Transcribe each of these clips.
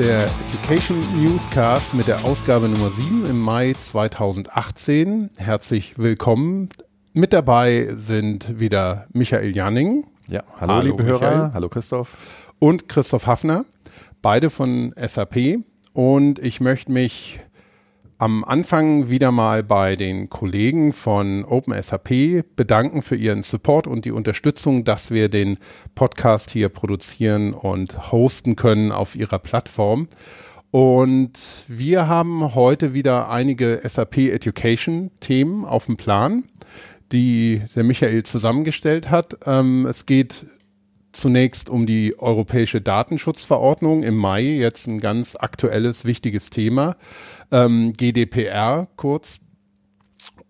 Der Education Newscast mit der Ausgabe Nummer 7 im Mai 2018. Herzlich willkommen. Mit dabei sind wieder Michael Janning. Ja, hallo, hallo liebe Michael. Hörer. Hallo Christoph. Und Christoph Hafner. Beide von SAP. Und ich möchte mich am Anfang wieder mal bei den Kollegen von OpenSAP bedanken für ihren Support und die Unterstützung, dass wir den Podcast hier produzieren und hosten können auf ihrer Plattform. Und wir haben heute wieder einige SAP Education Themen auf dem Plan, die der Michael zusammengestellt hat. Ähm, es geht zunächst um die europäische Datenschutzverordnung im Mai, jetzt ein ganz aktuelles, wichtiges Thema ähm, GDPR kurz.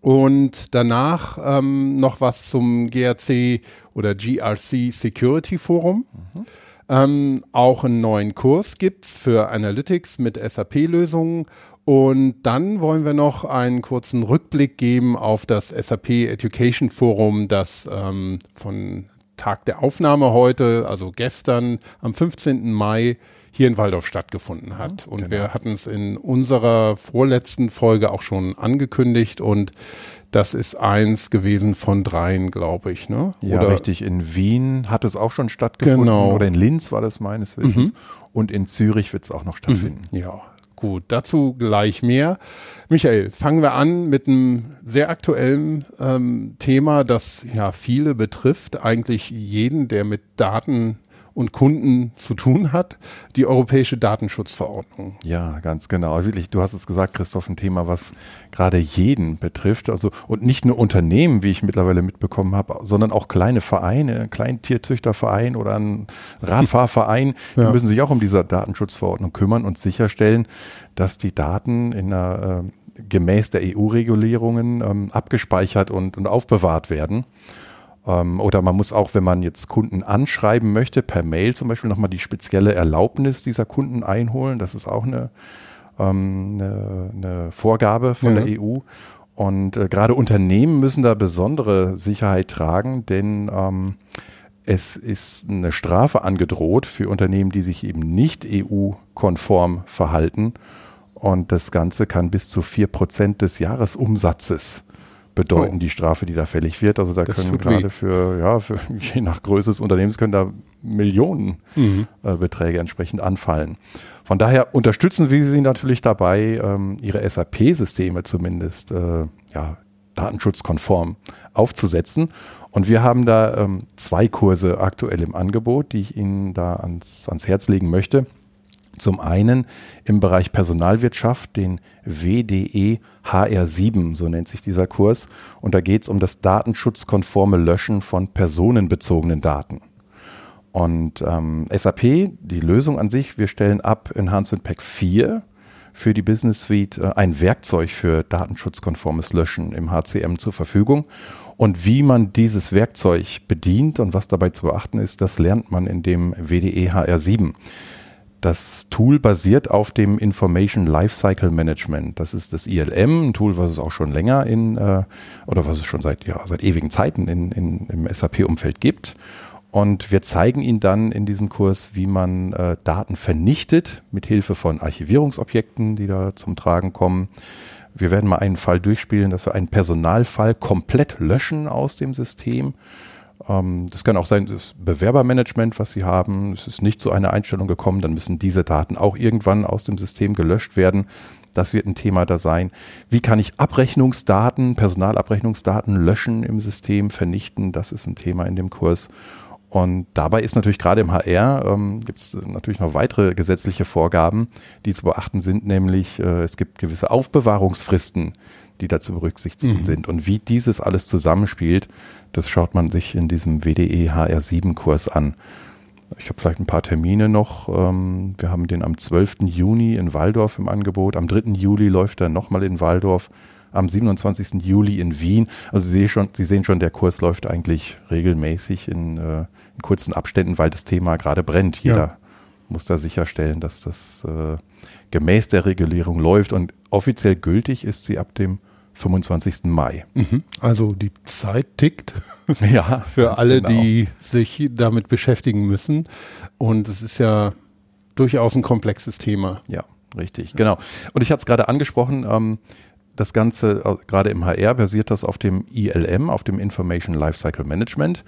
Und danach ähm, noch was zum GRC oder GRC Security Forum. Mhm. Ähm, auch einen neuen Kurs gibt's für Analytics mit SAP-Lösungen. Und dann wollen wir noch einen kurzen Rückblick geben auf das SAP Education Forum, das ähm, von Tag der Aufnahme heute, also gestern am 15. Mai hier in Waldorf stattgefunden hat. Und genau. wir hatten es in unserer vorletzten Folge auch schon angekündigt und das ist eins gewesen von dreien, glaube ich. Ne? Ja, Oder richtig. In Wien hat es auch schon stattgefunden. Genau. Oder in Linz war das meines Wissens. Mhm. Und in Zürich wird es auch noch stattfinden. Mhm. Ja, gut. Dazu gleich mehr. Michael, fangen wir an mit einem sehr aktuellen ähm, Thema, das ja viele betrifft. Eigentlich jeden, der mit Daten und Kunden zu tun hat, die europäische Datenschutzverordnung. Ja, ganz genau. Also wirklich, du hast es gesagt, Christoph, ein Thema, was gerade jeden betrifft. Also und nicht nur Unternehmen, wie ich mittlerweile mitbekommen habe, sondern auch kleine Vereine, Kleintierzüchterverein oder ein Radfahrverein, die ja. müssen sich auch um diese Datenschutzverordnung kümmern und sicherstellen, dass die Daten in einer äh, gemäß der EU-Regulierungen ähm, abgespeichert und, und aufbewahrt werden. Ähm, oder man muss auch, wenn man jetzt Kunden anschreiben möchte, per Mail zum Beispiel nochmal die spezielle Erlaubnis dieser Kunden einholen. Das ist auch eine, ähm, eine, eine Vorgabe von ja. der EU. Und äh, gerade Unternehmen müssen da besondere Sicherheit tragen, denn ähm, es ist eine Strafe angedroht für Unternehmen, die sich eben nicht EU-konform verhalten. Und das Ganze kann bis zu vier Prozent des Jahresumsatzes bedeuten, oh. die Strafe, die da fällig wird. Also da das können gerade für, ja, für, je nach Größe des Unternehmens können da Millionenbeträge mhm. äh, entsprechend anfallen. Von daher unterstützen wir sie natürlich dabei, ähm, ihre SAP-Systeme zumindest äh, ja, datenschutzkonform aufzusetzen. Und wir haben da ähm, zwei Kurse aktuell im Angebot, die ich Ihnen da ans, ans Herz legen möchte. Zum einen im Bereich Personalwirtschaft den WDE HR7, so nennt sich dieser Kurs. Und da geht es um das datenschutzkonforme Löschen von personenbezogenen Daten. Und ähm, SAP, die Lösung an sich, wir stellen ab Enhancement Pack 4 für die Business Suite äh, ein Werkzeug für datenschutzkonformes Löschen im HCM zur Verfügung. Und wie man dieses Werkzeug bedient und was dabei zu beachten ist, das lernt man in dem WDE HR7. Das Tool basiert auf dem Information Lifecycle Management. Das ist das ILM, ein Tool, was es auch schon länger in, äh, oder was es schon seit, ja, seit ewigen Zeiten in, in, im SAP-Umfeld gibt. Und wir zeigen Ihnen dann in diesem Kurs, wie man äh, Daten vernichtet mit Hilfe von Archivierungsobjekten, die da zum Tragen kommen. Wir werden mal einen Fall durchspielen, dass wir einen Personalfall komplett löschen aus dem System das kann auch sein, das Bewerbermanagement, was Sie haben. Es ist nicht zu einer Einstellung gekommen, dann müssen diese Daten auch irgendwann aus dem System gelöscht werden. Das wird ein Thema da sein. Wie kann ich Abrechnungsdaten, Personalabrechnungsdaten löschen im System, vernichten? Das ist ein Thema in dem Kurs. Und dabei ist natürlich gerade im HR, ähm, gibt es natürlich noch weitere gesetzliche Vorgaben, die zu beachten sind, nämlich äh, es gibt gewisse Aufbewahrungsfristen, die da zu berücksichtigen mhm. sind. Und wie dieses alles zusammenspielt, das schaut man sich in diesem WDE HR7-Kurs an. Ich habe vielleicht ein paar Termine noch. Ähm, wir haben den am 12. Juni in Waldorf im Angebot. Am 3. Juli läuft er nochmal in Waldorf. Am 27. Juli in Wien. Also Sie sehen schon, Sie sehen schon der Kurs läuft eigentlich regelmäßig in, äh, in kurzen Abständen, weil das Thema gerade brennt. Jeder ja. muss da sicherstellen, dass das äh, gemäß der Regulierung läuft. Und offiziell gültig ist sie ab dem 25. Mai. Mhm. Also die Zeit tickt. Ja. Für alle, genau. die sich damit beschäftigen müssen. Und es ist ja durchaus ein komplexes Thema. Ja, richtig, genau. Und ich hatte es gerade angesprochen, ähm, das Ganze, äh, gerade im HR, basiert das auf dem ILM, auf dem Information Lifecycle Management.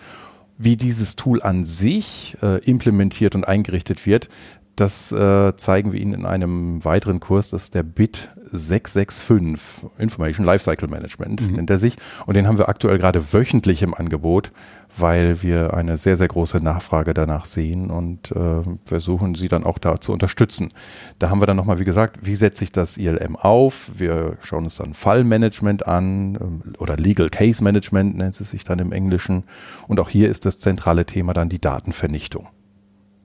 Wie dieses Tool an sich äh, implementiert und eingerichtet wird, das äh, zeigen wir Ihnen in einem weiteren Kurs, das ist der BIT 665, Information Lifecycle Management mhm. nennt er sich. Und den haben wir aktuell gerade wöchentlich im Angebot, weil wir eine sehr, sehr große Nachfrage danach sehen und äh, versuchen sie dann auch da zu unterstützen. Da haben wir dann nochmal, wie gesagt, wie setze ich das ILM auf? Wir schauen uns dann Fallmanagement an ähm, oder Legal Case Management nennt es sich dann im Englischen. Und auch hier ist das zentrale Thema dann die Datenvernichtung.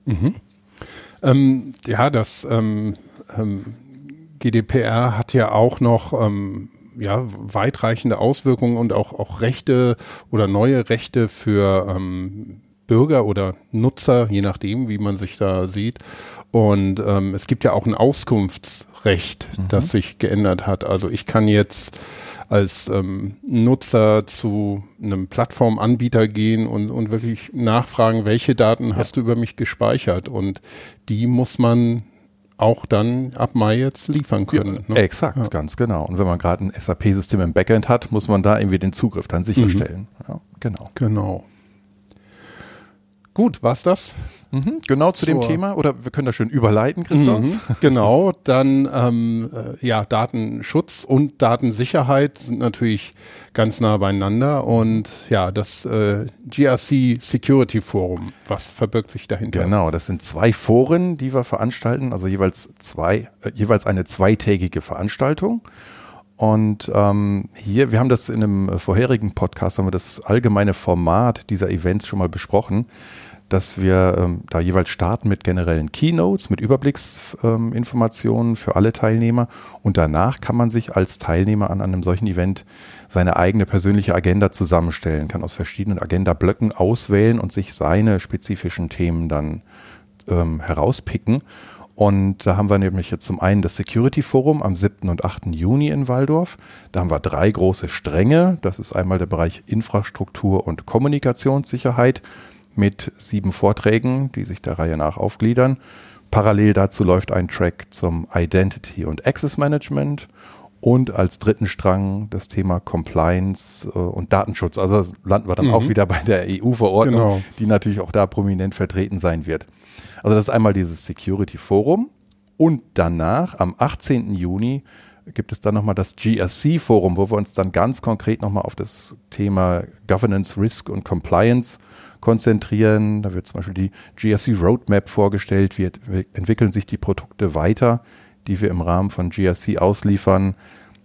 Mhm. Ähm, ja, das ähm, ähm, GDPR hat ja auch noch ähm, ja, weitreichende Auswirkungen und auch, auch Rechte oder neue Rechte für ähm, Bürger oder Nutzer, je nachdem, wie man sich da sieht. Und ähm, es gibt ja auch ein Auskunftsrecht, mhm. das sich geändert hat. Also ich kann jetzt als ähm, Nutzer zu einem Plattformanbieter gehen und, und wirklich nachfragen, welche Daten ja. hast du über mich gespeichert? Und die muss man auch dann ab Mai jetzt liefern können. Ja, ne? Exakt, ja. ganz genau. Und wenn man gerade ein SAP-System im Backend hat, muss man da irgendwie den Zugriff dann sicherstellen. Mhm. Ja, genau. Genau. Gut, war's das? Mhm, genau zu Zur, dem Thema oder wir können das schön überleiten, Christoph. Mhm, genau, dann ähm, äh, ja, Datenschutz und Datensicherheit sind natürlich ganz nah beieinander und ja, das äh, GRC Security Forum, was verbirgt sich dahinter? Genau, das sind zwei Foren, die wir veranstalten, also jeweils zwei, äh, jeweils eine zweitägige Veranstaltung. Und ähm, hier, wir haben das in einem vorherigen Podcast, haben wir das allgemeine Format dieser Events schon mal besprochen dass wir ähm, da jeweils starten mit generellen Keynotes, mit Überblicksinformationen ähm, für alle Teilnehmer und danach kann man sich als Teilnehmer an einem solchen Event seine eigene persönliche Agenda zusammenstellen, kann aus verschiedenen Agenda-Blöcken auswählen und sich seine spezifischen Themen dann ähm, herauspicken. Und da haben wir nämlich jetzt zum einen das Security Forum am 7. und 8. Juni in Waldorf. Da haben wir drei große Stränge. Das ist einmal der Bereich Infrastruktur und Kommunikationssicherheit mit sieben Vorträgen, die sich der Reihe nach aufgliedern. Parallel dazu läuft ein Track zum Identity und Access Management und als dritten Strang das Thema Compliance äh, und Datenschutz. Also landen wir dann mhm. auch wieder bei der EU-Verordnung, genau. die natürlich auch da prominent vertreten sein wird. Also das ist einmal dieses Security Forum und danach am 18. Juni gibt es dann nochmal das GRC Forum, wo wir uns dann ganz konkret nochmal auf das Thema Governance, Risk und Compliance konzentrieren. Da wird zum Beispiel die GRC Roadmap vorgestellt, wie entwickeln sich die Produkte weiter, die wir im Rahmen von GRC ausliefern.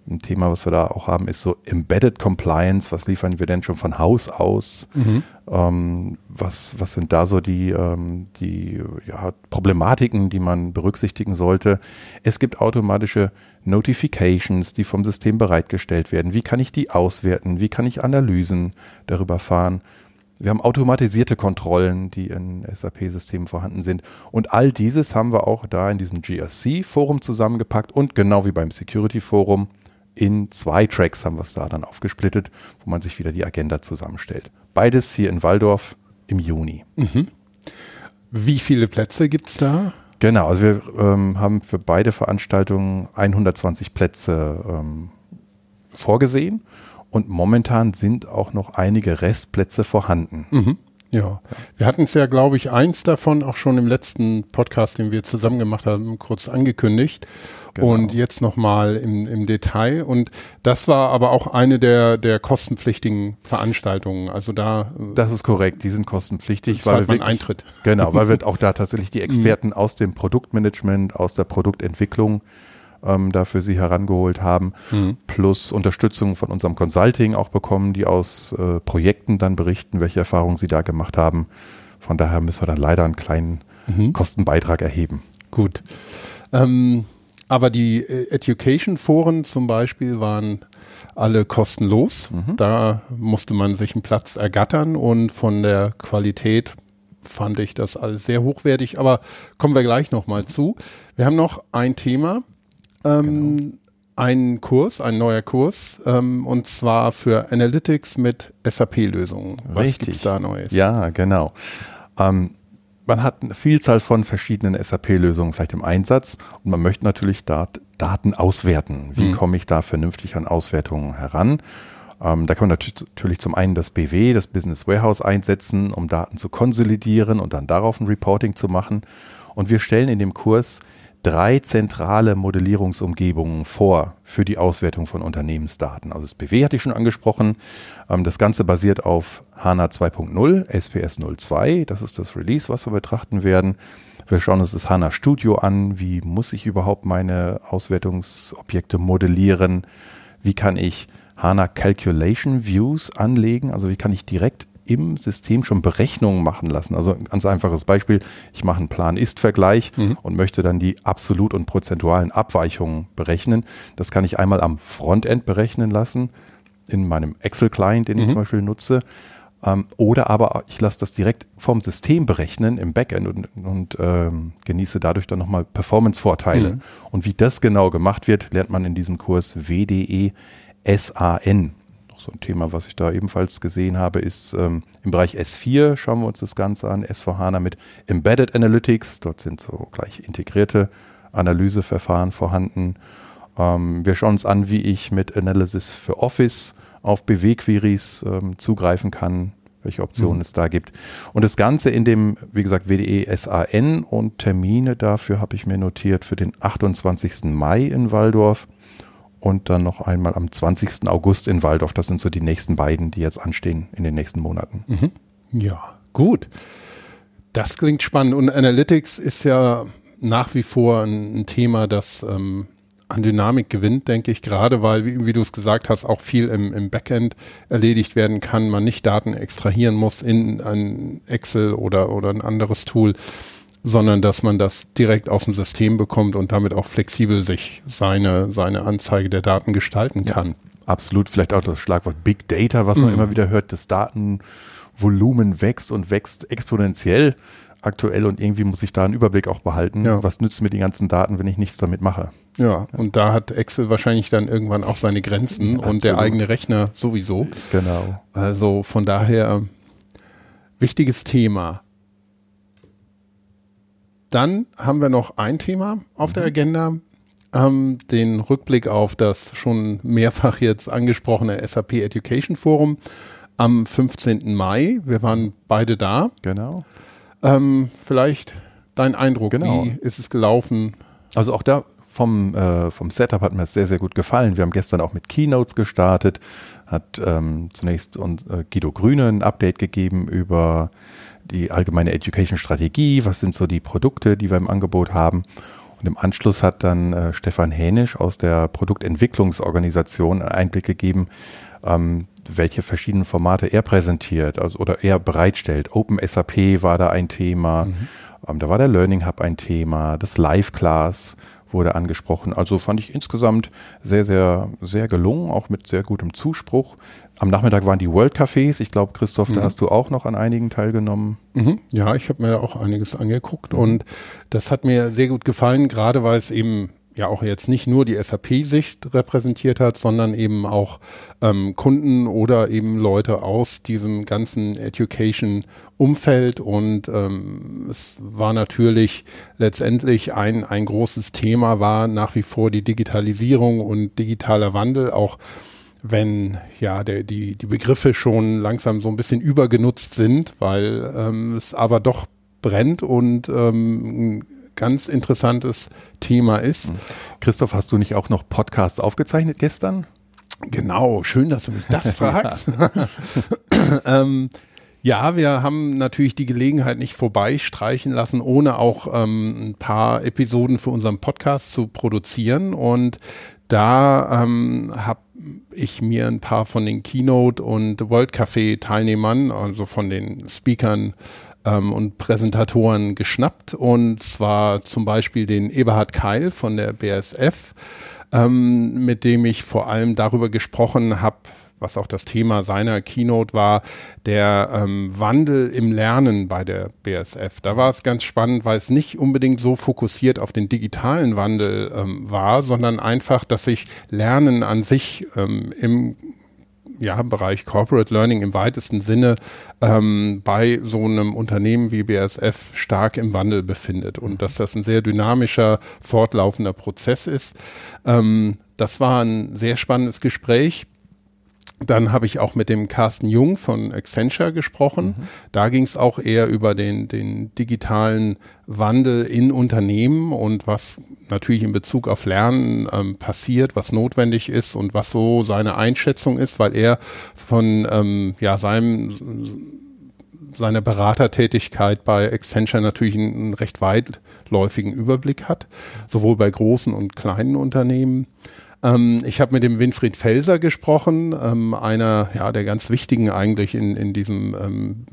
Ein Thema, was wir da auch haben, ist so Embedded Compliance. Was liefern wir denn schon von Haus aus? Mhm. Ähm, was, was sind da so die, ähm, die ja, Problematiken, die man berücksichtigen sollte? Es gibt automatische Notifications, die vom System bereitgestellt werden. Wie kann ich die auswerten? Wie kann ich Analysen darüber fahren? Wir haben automatisierte Kontrollen, die in SAP-Systemen vorhanden sind. Und all dieses haben wir auch da in diesem GRC-Forum zusammengepackt und genau wie beim Security-Forum in zwei Tracks haben wir es da dann aufgesplittet, wo man sich wieder die Agenda zusammenstellt. Beides hier in Waldorf im Juni. Mhm. Wie viele Plätze gibt es da? Genau, also wir ähm, haben für beide Veranstaltungen 120 Plätze ähm, vorgesehen und momentan sind auch noch einige Restplätze vorhanden. Mhm. Ja, wir hatten es ja, glaube ich, eins davon auch schon im letzten Podcast, den wir zusammen gemacht haben, kurz angekündigt. Genau. Und jetzt nochmal im, im Detail. Und das war aber auch eine der, der kostenpflichtigen Veranstaltungen. Also da. Das ist korrekt, die sind kostenpflichtig. Weil man Eintritt. Genau, weil wir auch da tatsächlich die Experten mhm. aus dem Produktmanagement, aus der Produktentwicklung ähm, da für sie herangeholt haben, mhm. plus Unterstützung von unserem Consulting auch bekommen, die aus äh, Projekten dann berichten, welche Erfahrungen sie da gemacht haben. Von daher müssen wir dann leider einen kleinen mhm. Kostenbeitrag erheben. Gut. Ähm, aber die äh, Education-Foren zum Beispiel waren alle kostenlos. Mhm. Da musste man sich einen Platz ergattern und von der Qualität fand ich das alles sehr hochwertig. Aber kommen wir gleich nochmal zu. Wir haben noch ein Thema, ähm, genau. einen Kurs, ein neuer Kurs, ähm, und zwar für Analytics mit SAP-Lösungen. Was Richtig. gibt's da Neues? Ja, genau. Ähm, man hat eine Vielzahl von verschiedenen SAP-Lösungen vielleicht im Einsatz und man möchte natürlich Dat Daten auswerten. Wie mhm. komme ich da vernünftig an Auswertungen heran? Ähm, da kann man natürlich zum einen das BW, das Business Warehouse einsetzen, um Daten zu konsolidieren und dann darauf ein Reporting zu machen. Und wir stellen in dem Kurs drei zentrale Modellierungsumgebungen vor für die Auswertung von Unternehmensdaten. Also das BW hatte ich schon angesprochen. Ähm, das Ganze basiert auf HANA 2.0, SPS 02. Das ist das Release, was wir betrachten werden. Wir schauen uns das HANA Studio an. Wie muss ich überhaupt meine Auswertungsobjekte modellieren? Wie kann ich HANA Calculation Views anlegen? Also wie kann ich direkt im System schon Berechnungen machen lassen. Also ein ganz einfaches Beispiel, ich mache einen Plan-Ist-Vergleich mhm. und möchte dann die absolut und prozentualen Abweichungen berechnen. Das kann ich einmal am Frontend berechnen lassen, in meinem Excel-Client, den mhm. ich zum Beispiel nutze. Ähm, oder aber ich lasse das direkt vom System berechnen im Backend und, und ähm, genieße dadurch dann nochmal Performance-Vorteile. Mhm. Und wie das genau gemacht wird, lernt man in diesem Kurs WDE SAN so ein Thema, was ich da ebenfalls gesehen habe, ist ähm, im Bereich S4 schauen wir uns das Ganze an, S4HANA mit Embedded Analytics. Dort sind so gleich integrierte Analyseverfahren vorhanden. Ähm, wir schauen uns an, wie ich mit Analysis für Office auf BW-Queries ähm, zugreifen kann, welche Optionen mhm. es da gibt. Und das Ganze in dem, wie gesagt, WDE SAN und Termine dafür habe ich mir notiert für den 28. Mai in Waldorf und dann noch einmal am 20. August in Waldorf. Das sind so die nächsten beiden, die jetzt anstehen in den nächsten Monaten. Mhm. Ja, gut. Das klingt spannend. Und Analytics ist ja nach wie vor ein, ein Thema, das ähm, an Dynamik gewinnt, denke ich, gerade weil, wie, wie du es gesagt hast, auch viel im, im Backend erledigt werden kann, man nicht Daten extrahieren muss in ein Excel oder, oder ein anderes Tool sondern dass man das direkt aus dem System bekommt und damit auch flexibel sich seine, seine Anzeige der Daten gestalten kann. Ja, absolut, vielleicht auch das Schlagwort Big Data, was man mhm. immer wieder hört, das Datenvolumen wächst und wächst exponentiell aktuell und irgendwie muss ich da einen Überblick auch behalten. Ja. Was nützt mir die ganzen Daten, wenn ich nichts damit mache? Ja, und da hat Excel wahrscheinlich dann irgendwann auch seine Grenzen ja, und der eigene Rechner sowieso. Genau. Also von daher wichtiges Thema. Dann haben wir noch ein Thema auf mhm. der Agenda, ähm, den Rückblick auf das schon mehrfach jetzt angesprochene SAP Education Forum am 15. Mai. Wir waren beide da. Genau. Ähm, vielleicht dein Eindruck, genau. wie ist es gelaufen? Also auch da vom, äh, vom Setup hat mir das sehr, sehr gut gefallen. Wir haben gestern auch mit Keynotes gestartet, hat ähm, zunächst uns, äh, Guido Grüne ein Update gegeben über die allgemeine Education-Strategie, was sind so die Produkte, die wir im Angebot haben. Und im Anschluss hat dann äh, Stefan Hänisch aus der Produktentwicklungsorganisation einen Einblick gegeben, ähm, welche verschiedenen Formate er präsentiert also, oder er bereitstellt. Open SAP war da ein Thema, mhm. ähm, da war der Learning Hub ein Thema, das Live Class wurde angesprochen. Also fand ich insgesamt sehr, sehr, sehr gelungen, auch mit sehr gutem Zuspruch. Am Nachmittag waren die World Cafés. Ich glaube, Christoph, mhm. da hast du auch noch an einigen teilgenommen. Mhm. Ja, ich habe mir auch einiges angeguckt und das hat mir sehr gut gefallen, gerade weil es eben ja auch jetzt nicht nur die SAP-Sicht repräsentiert hat, sondern eben auch ähm, Kunden oder eben Leute aus diesem ganzen Education-Umfeld. Und ähm, es war natürlich letztendlich ein, ein großes Thema, war nach wie vor die Digitalisierung und digitaler Wandel, auch wenn ja der, die, die Begriffe schon langsam so ein bisschen übergenutzt sind, weil ähm, es aber doch brennt und ähm, ganz interessantes Thema ist. Mhm. Christoph, hast du nicht auch noch Podcasts aufgezeichnet gestern? Genau, schön, dass du mich das fragst. ähm, ja, wir haben natürlich die Gelegenheit nicht vorbeistreichen lassen, ohne auch ähm, ein paar Episoden für unseren Podcast zu produzieren. Und da ähm, habe ich mir ein paar von den Keynote und World Café Teilnehmern, also von den Speakern ähm, und Präsentatoren geschnappt und zwar zum Beispiel den Eberhard Keil von der BSF, ähm, mit dem ich vor allem darüber gesprochen habe, was auch das Thema seiner Keynote war, der ähm, Wandel im Lernen bei der BSF. Da war es ganz spannend, weil es nicht unbedingt so fokussiert auf den digitalen Wandel ähm, war, sondern einfach, dass sich Lernen an sich ähm, im ja, Bereich Corporate Learning im weitesten Sinne ähm, bei so einem Unternehmen wie BASF stark im Wandel befindet und dass das ein sehr dynamischer, fortlaufender Prozess ist. Ähm, das war ein sehr spannendes Gespräch. Dann habe ich auch mit dem Carsten Jung von Accenture gesprochen. Mhm. Da ging es auch eher über den, den digitalen Wandel in Unternehmen und was natürlich in Bezug auf Lernen ähm, passiert, was notwendig ist und was so seine Einschätzung ist, weil er von ähm, ja, seinem seiner Beratertätigkeit bei Accenture natürlich einen, einen recht weitläufigen Überblick hat, sowohl bei großen und kleinen Unternehmen. Ähm, ich habe mit dem Winfried Felser gesprochen, ähm, einer ja, der ganz wichtigen eigentlich in, in diesem ähm,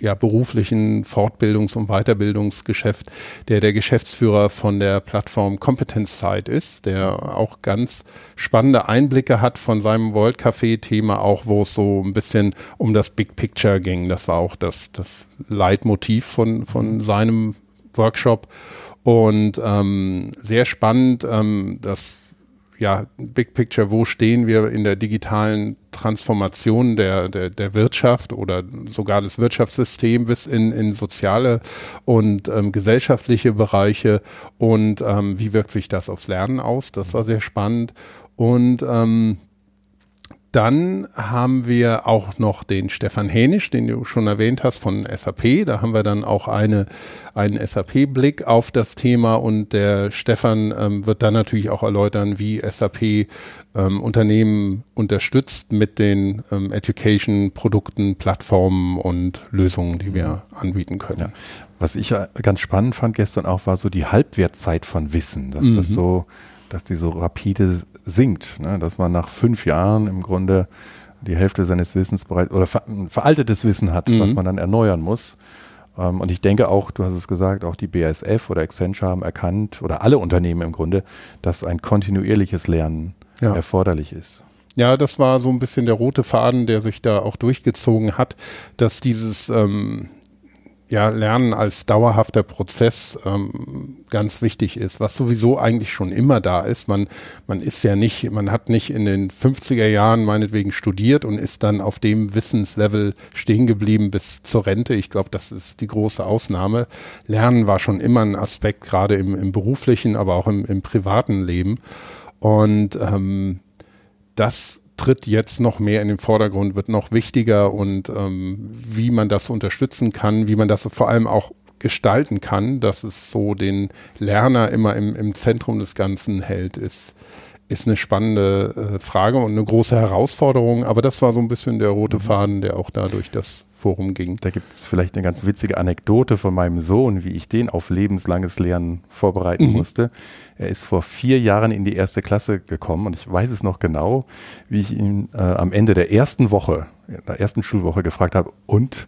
ja, beruflichen Fortbildungs- und Weiterbildungsgeschäft, der der Geschäftsführer von der Plattform Competence Site ist, der auch ganz spannende Einblicke hat von seinem World Café-Thema, auch wo es so ein bisschen um das Big Picture ging. Das war auch das, das Leitmotiv von, von seinem Workshop. Und ähm, sehr spannend, ähm, dass ja, Big Picture, wo stehen wir in der digitalen Transformation der, der, der Wirtschaft oder sogar des Wirtschaftssystems bis in, in soziale und ähm, gesellschaftliche Bereiche und ähm, wie wirkt sich das aufs Lernen aus? Das war sehr spannend. Und ähm, dann haben wir auch noch den Stefan Hänisch, den du schon erwähnt hast von SAP. Da haben wir dann auch eine, einen SAP-Blick auf das Thema und der Stefan ähm, wird dann natürlich auch erläutern, wie SAP ähm, Unternehmen unterstützt mit den ähm, Education-Produkten, Plattformen und Lösungen, die wir anbieten können. Ja. Was ich ganz spannend fand gestern auch, war so die Halbwertzeit von Wissen, dass mhm. das so dass die so rapide sinkt, ne? dass man nach fünf Jahren im Grunde die Hälfte seines Wissens bereit oder ver veraltetes Wissen hat, mhm. was man dann erneuern muss. Ähm, und ich denke auch, du hast es gesagt, auch die BASF oder Accenture haben erkannt oder alle Unternehmen im Grunde, dass ein kontinuierliches Lernen ja. erforderlich ist. Ja, das war so ein bisschen der rote Faden, der sich da auch durchgezogen hat, dass dieses ähm, ja, Lernen als dauerhafter Prozess ähm, ganz wichtig ist, was sowieso eigentlich schon immer da ist. Man, man ist ja nicht, man hat nicht in den 50er Jahren meinetwegen studiert und ist dann auf dem Wissenslevel stehen geblieben bis zur Rente. Ich glaube, das ist die große Ausnahme. Lernen war schon immer ein Aspekt, gerade im, im beruflichen, aber auch im, im privaten Leben. Und ähm, das tritt jetzt noch mehr in den Vordergrund, wird noch wichtiger und ähm, wie man das unterstützen kann, wie man das vor allem auch gestalten kann, dass es so den Lerner immer im, im Zentrum des Ganzen hält, ist, ist eine spannende äh, Frage und eine große Herausforderung. Aber das war so ein bisschen der rote mhm. Faden, der auch dadurch das Forum ging. Da gibt es vielleicht eine ganz witzige Anekdote von meinem Sohn, wie ich den auf lebenslanges Lernen vorbereiten mhm. musste. Er ist vor vier Jahren in die erste Klasse gekommen und ich weiß es noch genau, wie ich ihn äh, am Ende der ersten Woche, der ersten Schulwoche gefragt habe, und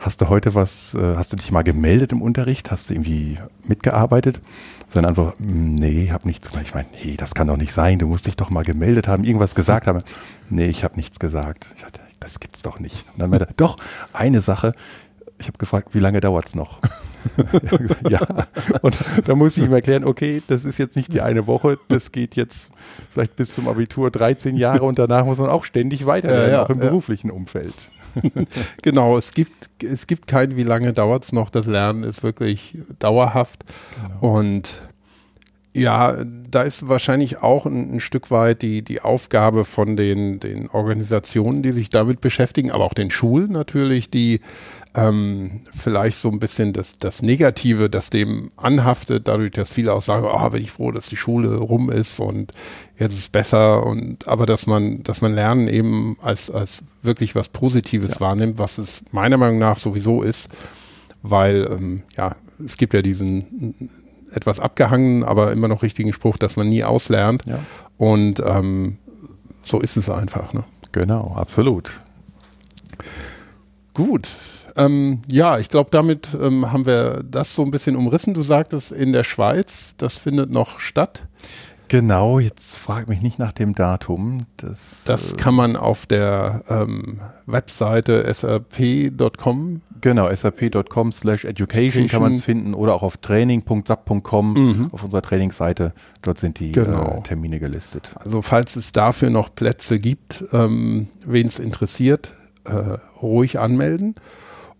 hast du heute was, äh, hast du dich mal gemeldet im Unterricht? Hast du irgendwie mitgearbeitet? Sondern einfach, hm, nee, hab nichts. Ich meine, nee, das kann doch nicht sein. Du musst dich doch mal gemeldet haben, irgendwas gesagt haben. Nee, ich habe nichts gesagt. Ich dachte, das gibt's doch nicht. Und dann meinte er, doch, eine Sache. Ich habe gefragt, wie lange dauert's noch? ja, und da muss ich ihm erklären, okay, das ist jetzt nicht die eine Woche, das geht jetzt vielleicht bis zum Abitur 13 Jahre und danach muss man auch ständig weiterlernen, ja, ja, auch im ja. beruflichen Umfeld. genau, es gibt, es gibt kein, wie lange dauert's noch, das Lernen ist wirklich dauerhaft genau. und ja, da ist wahrscheinlich auch ein, ein, Stück weit die, die Aufgabe von den, den Organisationen, die sich damit beschäftigen, aber auch den Schulen natürlich, die ähm, vielleicht so ein bisschen das, das Negative, das dem anhaftet, dadurch, dass viele auch sagen, oh, bin ich froh, dass die Schule rum ist und jetzt ist es besser und aber dass man, dass man Lernen eben als, als wirklich was Positives ja. wahrnimmt, was es meiner Meinung nach sowieso ist, weil ähm, ja, es gibt ja diesen etwas abgehangen, aber immer noch richtigen Spruch, dass man nie auslernt. Ja. Und ähm, so ist es einfach. Ne? Genau, absolut. Gut. Ähm, ja, ich glaube, damit ähm, haben wir das so ein bisschen umrissen. Du sagtest in der Schweiz, das findet noch statt. Genau, jetzt frag mich nicht nach dem Datum. Das, das äh, kann man auf der ähm, Webseite srp.com. Genau, srp.com slash education kann man es finden oder auch auf training.sap.com mhm. auf unserer Trainingsseite. Dort sind die genau. äh, Termine gelistet. Also falls es dafür noch Plätze gibt, ähm, wen es interessiert, äh, ruhig anmelden.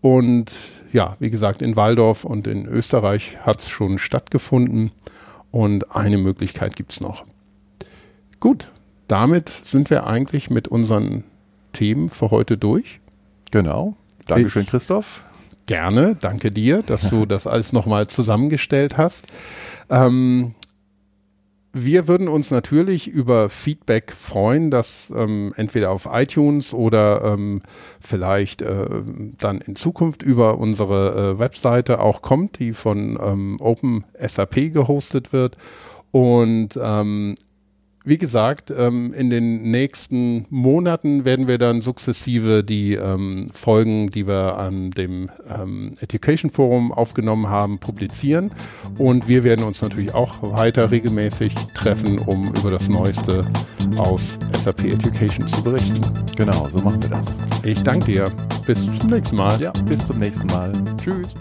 Und ja, wie gesagt, in Waldorf und in Österreich hat es schon stattgefunden. Und eine Möglichkeit gibt es noch. Gut, damit sind wir eigentlich mit unseren Themen für heute durch. Genau. Dankeschön, ich, Christoph. Gerne, danke dir, dass du das alles nochmal zusammengestellt hast. Ähm, wir würden uns natürlich über Feedback freuen, das ähm, entweder auf iTunes oder ähm, vielleicht äh, dann in Zukunft über unsere äh, Webseite auch kommt, die von ähm, OpenSAP gehostet wird. Und ähm, wie gesagt, ähm, in den nächsten Monaten werden wir dann sukzessive die ähm, Folgen, die wir an dem ähm, Education Forum aufgenommen haben, publizieren. Und wir werden uns natürlich auch weiter regelmäßig treffen, um über das Neueste aus SAP Education zu berichten. Genau, so machen wir das. Ich danke dir. Bis zum nächsten Mal. Ja, bis zum nächsten Mal. Tschüss.